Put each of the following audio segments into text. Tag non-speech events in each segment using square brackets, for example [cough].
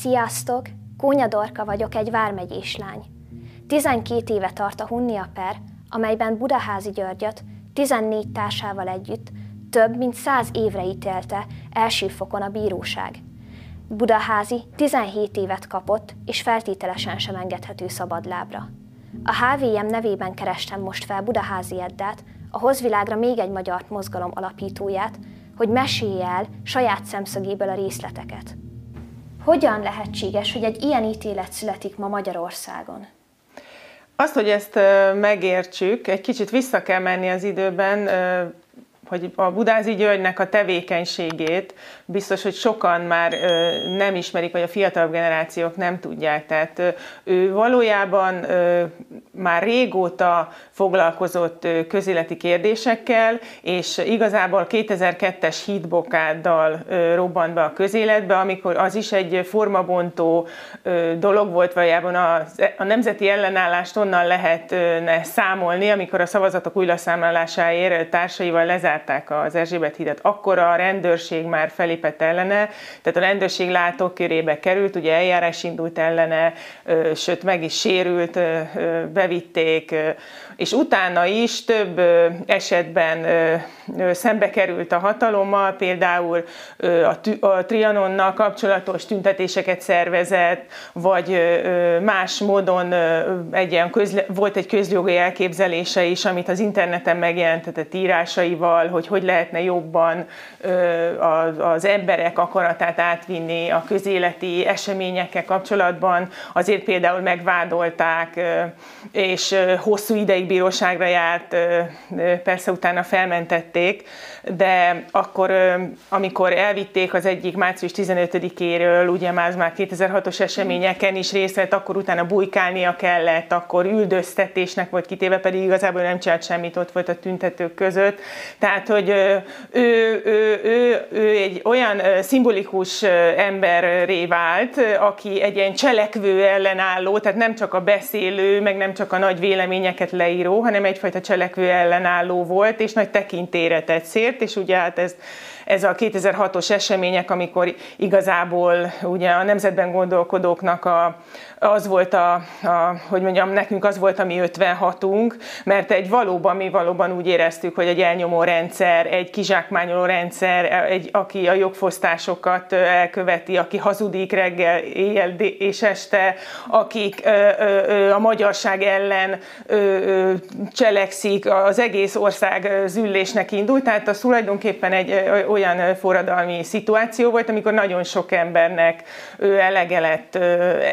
Sziasztok! Kónya Dorka vagyok, egy vármegyés lány. 12 éve tart a Hunnia per, amelyben Budaházi Györgyöt 14 társával együtt több mint 100 évre ítélte első fokon a bíróság. Budaházi 17 évet kapott, és feltételesen sem engedhető szabadlábra. A HVM nevében kerestem most fel Budaházi Eddát, a Hozvilágra még egy magyar mozgalom alapítóját, hogy mesélje el saját szemszögéből a részleteket. Hogyan lehetséges, hogy egy ilyen ítélet születik ma Magyarországon? Azt, hogy ezt megértsük, egy kicsit vissza kell menni az időben, hogy a Budázi Györgynek a tevékenységét biztos, hogy sokan már nem ismerik, vagy a fiatalabb generációk nem tudják. Tehát ő valójában már régóta foglalkozott közéleti kérdésekkel, és igazából 2002-es hídbokáddal robbant be a közéletbe, amikor az is egy formabontó dolog volt, valójában a, a nemzeti ellenállást onnan lehetne számolni, amikor a szavazatok újraszámlálásáért társaival lezárták az Erzsébet hídet. Akkor a rendőrség már felépett ellene, tehát a rendőrség látókörébe került, ugye eljárás indult ellene, sőt meg is sérült, bevitték, és utána is több esetben szembe került a hatalommal, például a Trianonnal kapcsolatos tüntetéseket szervezett, vagy más módon egy ilyen közle, volt egy közjogi elképzelése is, amit az interneten megjelentetett írásaival, hogy hogy lehetne jobban az emberek akaratát átvinni a közéleti eseményekkel kapcsolatban. Azért például megvádolták, és hosszú ideig bíróságra járt, persze utána felmentették, de akkor, amikor elvitték az egyik március 15-éről, ugye már, már 2006-os eseményeken is részt vett, akkor utána bujkálnia kellett, akkor üldöztetésnek volt kitéve, pedig igazából nem csinált semmit, ott volt a tüntetők között. Tehát, hogy ő, ő, ő, ő, ő egy olyan szimbolikus emberré vált, aki egy ilyen cselekvő ellenálló, tehát nem csak a beszélő, meg nem csak a nagy véleményeket leíró, hanem egyfajta cselekvő ellenálló volt, és nagy tekintére tett szért, és ugye hát ez, ez a 2006-os események, amikor igazából ugye a nemzetben gondolkodóknak a, az volt a, a, hogy mondjam, nekünk az volt a mi 56-unk, mert egy valóban, mi valóban úgy éreztük, hogy egy elnyomó rendszer, egy kizsákmányoló rendszer, egy, aki a jogfosztásokat elköveti, aki hazudik reggel, éjjel és este, akik a magyarság ellen cselekszik, az egész ország züllésnek indult, tehát az tulajdonképpen egy olyan forradalmi szituáció volt, amikor nagyon sok embernek elege lett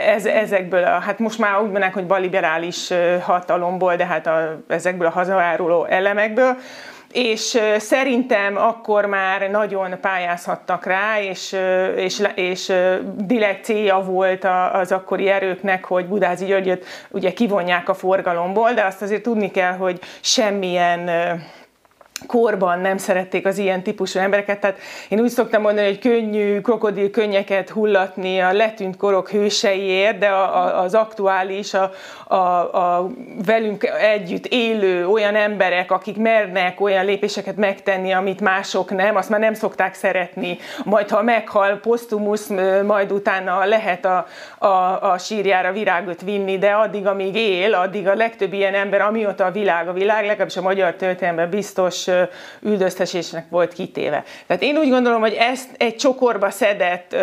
ez, ezekből, a, hát most már úgy mondanák, hogy baliberális hatalomból, de hát a, ezekből a hazaáruló elemekből, és szerintem akkor már nagyon pályázhattak rá, és, és, és direkt célja volt az akkori erőknek, hogy Budázi Györgyöt ugye kivonják a forgalomból, de azt azért tudni kell, hogy semmilyen korban nem szerették az ilyen típusú embereket. Tehát én úgy szoktam mondani, hogy könnyű krokodil könnyeket hullatni a letűnt korok hőseiért, de a, a, az aktuális, a, a, a velünk együtt élő olyan emberek, akik mernek olyan lépéseket megtenni, amit mások nem, azt már nem szokták szeretni. Majd ha meghal posztumusz, majd utána lehet a, a, a sírjára virágot vinni, de addig, amíg él, addig a legtöbb ilyen ember, amióta a világ a világ, legalábbis a magyar történelemben biztos üldöztetésnek volt kitéve. Tehát én úgy gondolom, hogy ezt egy csokorba szedett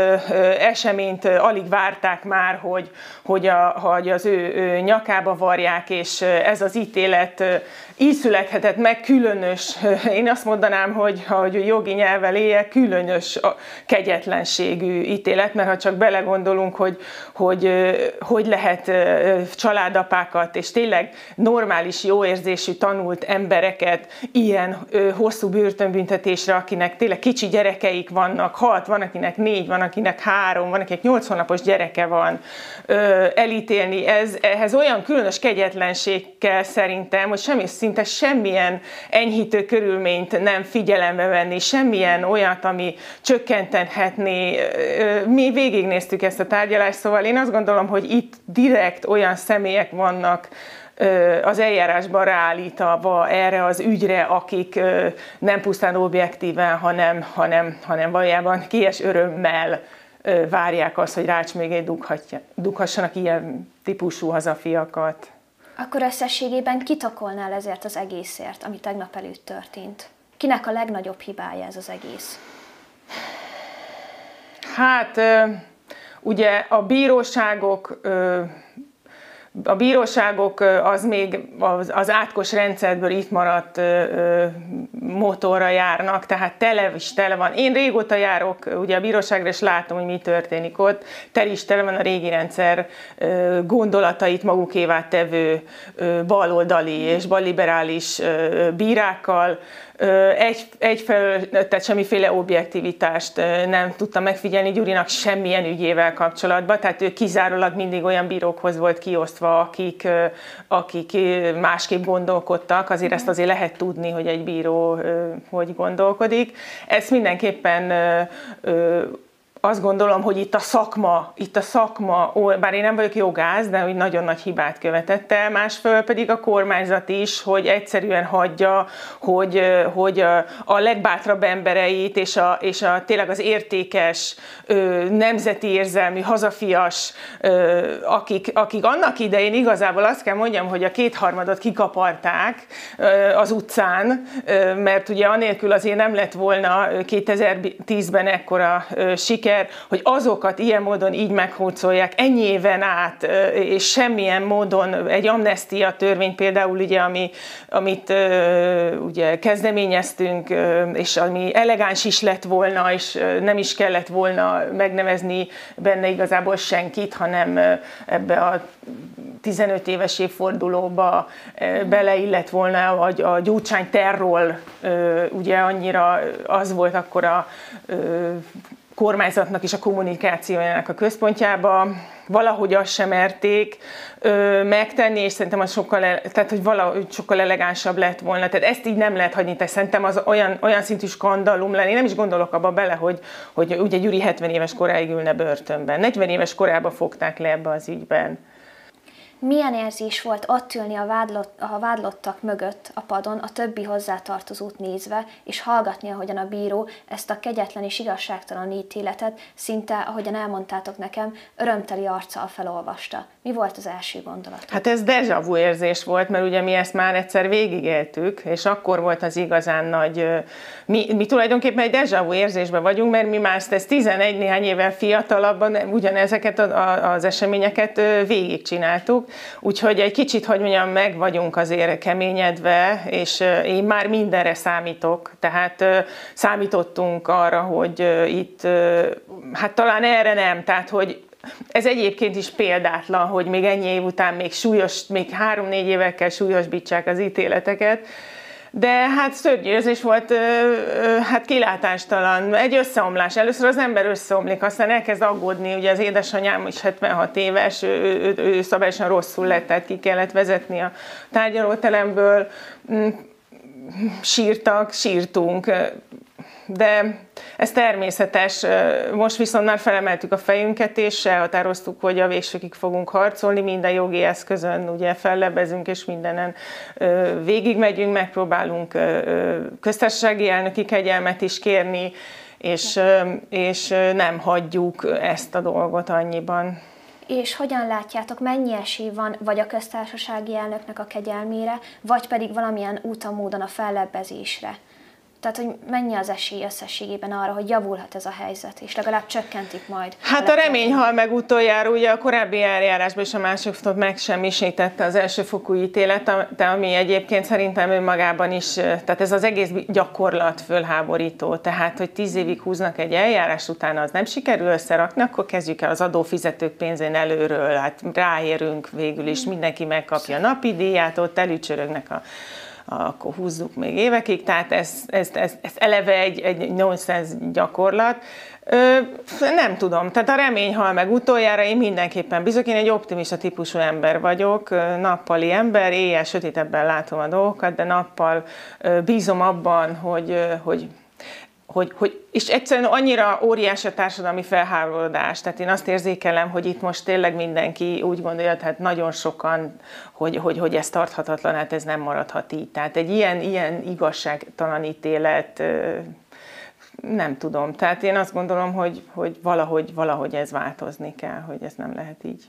eseményt alig várták már, hogy, hogy, a, hogy az ő, nyakába varják, és ez az ítélet így születhetett meg különös, én azt mondanám, hogy, hogy jogi nyelvvel éljek, különös kegyetlenségű ítélet, mert ha csak belegondolunk, hogy hogy, hogy lehet családapákat és tényleg normális, jóérzésű, tanult embereket ilyen hosszú börtönbüntetésre, akinek tényleg kicsi gyerekeik vannak, hat, van akinek négy, van akinek három, van akinek nyolc hónapos gyereke van, elítélni. Ez, ehhez olyan különös kegyetlenség kell szerintem, hogy semmi szinte semmilyen enyhítő körülményt nem figyelembe venni, semmilyen olyat, ami csökkentenhetné. Mi végignéztük ezt a tárgyalást, szóval én azt gondolom, hogy itt direkt olyan személyek vannak, az eljárásban ráállítva erre az ügyre, akik nem pusztán objektíven, hanem, hanem, hanem valójában kies örömmel várják azt, hogy Rács még dughassanak ilyen típusú hazafiakat. Akkor összességében kitakolnál ezért az egészért, ami tegnap előtt történt? Kinek a legnagyobb hibája ez az egész? Hát ugye a bíróságok a bíróságok az még az, átkos rendszerből itt maradt motorra járnak, tehát tele is tele van. Én régóta járok ugye a bíróságra, és látom, hogy mi történik ott. Tele is tele van a régi rendszer gondolatait magukévá tevő baloldali és balliberális bírákkal, egy, egyfelől, tehát semmiféle objektivitást nem tudta megfigyelni Gyurinak semmilyen ügyével kapcsolatban, tehát ő kizárólag mindig olyan bírókhoz volt kiosztva, akik, akik másképp gondolkodtak, azért ezt azért lehet tudni, hogy egy bíró hogy gondolkodik. Ezt mindenképpen azt gondolom, hogy itt a szakma, itt a szakma, bár én nem vagyok jogász, de hogy nagyon nagy hibát követett el, másföl pedig a kormányzat is, hogy egyszerűen hagyja, hogy, hogy a legbátrabb embereit és, a, és a, tényleg az értékes, nemzeti érzelmű, hazafias, akik, akik annak idején igazából azt kell mondjam, hogy a kétharmadot kikaparták az utcán, mert ugye anélkül azért nem lett volna 2010-ben ekkora siker, siker, hogy azokat ilyen módon így meghúzolják ennyi éven át, és semmilyen módon egy amnestia törvény például, ugye, ami, amit ugye kezdeményeztünk, és ami elegáns is lett volna, és nem is kellett volna megnevezni benne igazából senkit, hanem ebbe a 15 éves évfordulóba beleillett volna, vagy a gyurcsány terról ugye annyira az volt akkor a kormányzatnak is a kommunikációjának a központjába, valahogy azt sem merték ö, megtenni, és szerintem az sokkal, tehát, hogy valahogy sokkal elegánsabb lett volna. Tehát ezt így nem lehet hagyni, tehát szerintem az olyan, olyan szintű skandalum lenni. Nem is gondolok abba bele, hogy, hogy ugye Gyuri 70 éves koráig ülne börtönben. 40 éves korában fogták le ebbe az ügyben. Milyen érzés volt ott ülni a, vádlott, a vádlottak mögött a padon, a többi hozzátartozót nézve, és hallgatni, ahogyan a bíró ezt a kegyetlen és igazságtalan ítéletet szinte, ahogyan elmondtátok nekem, örömteli arccal felolvasta. Mi volt az első gondolat? Hát ez deja vu érzés volt, mert ugye mi ezt már egyszer végigéltük, és akkor volt az igazán nagy... Mi, mi tulajdonképpen egy deja vu érzésben vagyunk, mert mi már ezt 11 néhány évvel fiatalabban ugyanezeket az eseményeket végigcsináltuk, úgyhogy egy kicsit, hogy mondjam, meg vagyunk azért keményedve, és én már mindenre számítok, tehát számítottunk arra, hogy itt, hát talán erre nem, tehát hogy ez egyébként is példátlan, hogy még ennyi év után még súlyos, még három-négy évekkel súlyosbítsák az ítéleteket, de hát szörnyű érzés volt, hát kilátástalan, egy összeomlás. Először az ember összeomlik, aztán elkezd aggódni, ugye az édesanyám is 76 éves, ő, ő, ő szabályosan rosszul lett, tehát ki kellett vezetni a tárgyalóteremből, mm, sírtak, sírtunk, de ez természetes. Most viszont már felemeltük a fejünket, és elhatároztuk, hogy a végsőkig fogunk harcolni, minden jogi eszközön ugye fellebezünk, és mindenen végigmegyünk, megpróbálunk köztársasági elnöki kegyelmet is kérni, és, és nem hagyjuk ezt a dolgot annyiban. És hogyan látjátok, mennyi esély van vagy a köztársasági elnöknek a kegyelmére, vagy pedig valamilyen úton módon a fellebbezésre? Tehát, hogy mennyi az esély összességében arra, hogy javulhat ez a helyzet, és legalább csökkentik majd. Hát a remény hal meg utoljára, ugye a korábbi eljárásban is a másodfokot megsemmisítette az elsőfokú ítélet, de ami egyébként szerintem önmagában is, tehát ez az egész gyakorlat fölháborító, tehát, hogy tíz évig húznak egy eljárás után, az nem sikerül összerakni, akkor kezdjük el az adófizetők pénzén előről, hát ráérünk végül is, mindenki megkapja a napi díját, ott elücsörögnek a akkor húzzuk még évekig, tehát ez, ez, ez, ez eleve egy, egy nonsense gyakorlat. Ö, nem tudom, tehát a remény hal meg utoljára, én mindenképpen bizok, én egy optimista típusú ember vagyok, nappali ember, éjjel sötétebben látom a dolgokat, de nappal bízom abban, hogy, hogy hogy, hogy, és egyszerűen annyira óriási a társadalmi felháborodás, tehát én azt érzékelem, hogy itt most tényleg mindenki úgy gondolja, tehát nagyon sokan, hogy, hogy, hogy ez tarthatatlan, hát ez nem maradhat így. Tehát egy ilyen, ilyen igazságtalan ítélet nem tudom. Tehát én azt gondolom, hogy, hogy valahogy, valahogy ez változni kell, hogy ez nem lehet így.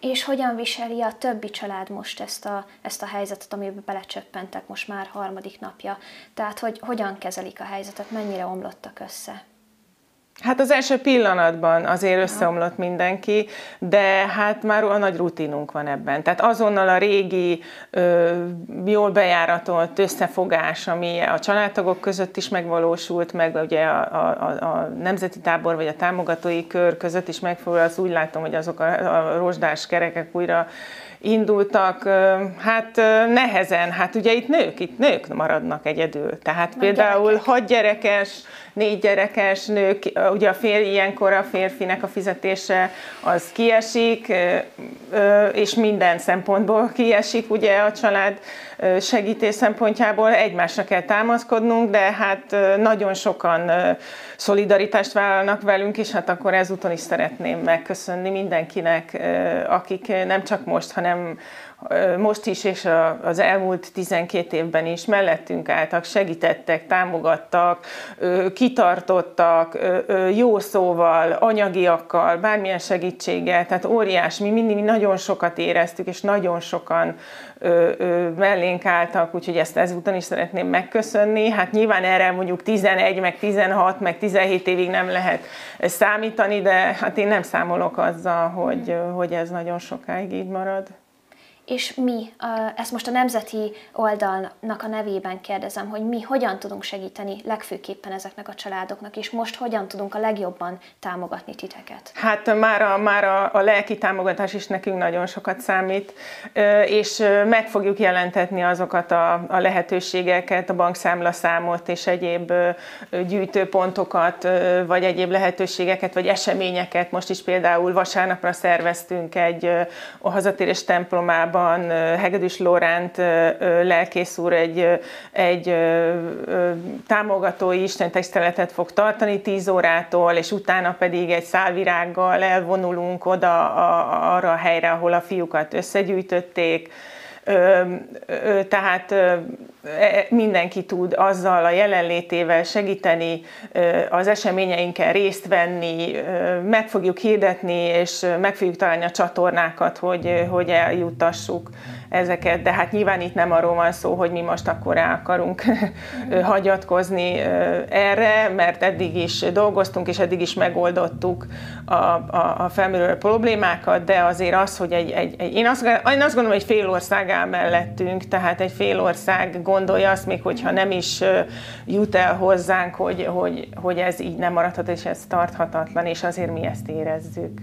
És hogyan viseli a többi család most ezt a, ezt a helyzetet, amiben belecsöppentek most már harmadik napja? Tehát, hogy hogyan kezelik a helyzetet, mennyire omlottak össze? Hát az első pillanatban azért összeomlott mindenki, de hát már a nagy rutinunk van ebben. Tehát azonnal a régi, ö, jól bejáratolt összefogás, ami a családtagok között is megvalósult, meg ugye a, a, a nemzeti tábor vagy a támogatói kör között is megfordul, az úgy látom, hogy azok a, a rozsdás kerekek újra indultak, hát nehezen, hát ugye itt nők, itt nők maradnak egyedül. Tehát Nagy például gyerekek. hat gyerekes, négy gyerekes nők, ugye a fér, ilyenkor a férfinek a fizetése az kiesik, és minden szempontból kiesik ugye a család segítés szempontjából, egymásra kell támaszkodnunk, de hát nagyon sokan szolidaritást vállalnak velünk, és hát akkor ezúton is szeretném megköszönni mindenkinek, akik nem csak most, hanem most is és az elmúlt 12 évben is mellettünk álltak, segítettek, támogattak, kitartottak, jó szóval, anyagiakkal, bármilyen segítséggel, tehát óriás, mi mindig nagyon sokat éreztük, és nagyon sokan mellénk álltak, úgyhogy ezt ezúton is szeretném megköszönni. Hát nyilván erre mondjuk 11, meg 16, meg 17 évig nem lehet számítani, de hát én nem számolok azzal, hogy, hogy ez nagyon sokáig így marad. És mi, ezt most a nemzeti oldalnak a nevében kérdezem, hogy mi hogyan tudunk segíteni legfőképpen ezeknek a családoknak, és most hogyan tudunk a legjobban támogatni titeket? Hát már a, már a, a lelki támogatás is nekünk nagyon sokat számít, és meg fogjuk jelentetni azokat a, a lehetőségeket, a bankszámlaszámot és egyéb gyűjtőpontokat, vagy egyéb lehetőségeket, vagy eseményeket. Most is például vasárnapra szerveztünk egy a hazatérés templomában, Amerikában Hegedűs Lóránt lelkész úr egy, egy támogatói istentiszteletet fog tartani 10 órától, és utána pedig egy szálvirággal elvonulunk oda a, arra a helyre, ahol a fiúkat összegyűjtötték, tehát mindenki tud azzal a jelenlétével segíteni, az eseményeinken részt venni, meg fogjuk hirdetni, és meg fogjuk találni a csatornákat, hogy, hogy eljuttassuk ezeket, de hát nyilván itt nem arról van szó, hogy mi most akkor rá akarunk [laughs] hagyatkozni erre, mert eddig is dolgoztunk, és eddig is megoldottuk a, a, a felmerülő problémákat, de azért az, hogy egy, egy, egy én, azt, én azt gondolom, hogy fél ország áll mellettünk, tehát egy fél ország gondolja azt, még hogyha nem is jut el hozzánk, hogy, hogy, hogy ez így nem maradhat, és ez tarthatatlan, és azért mi ezt érezzük.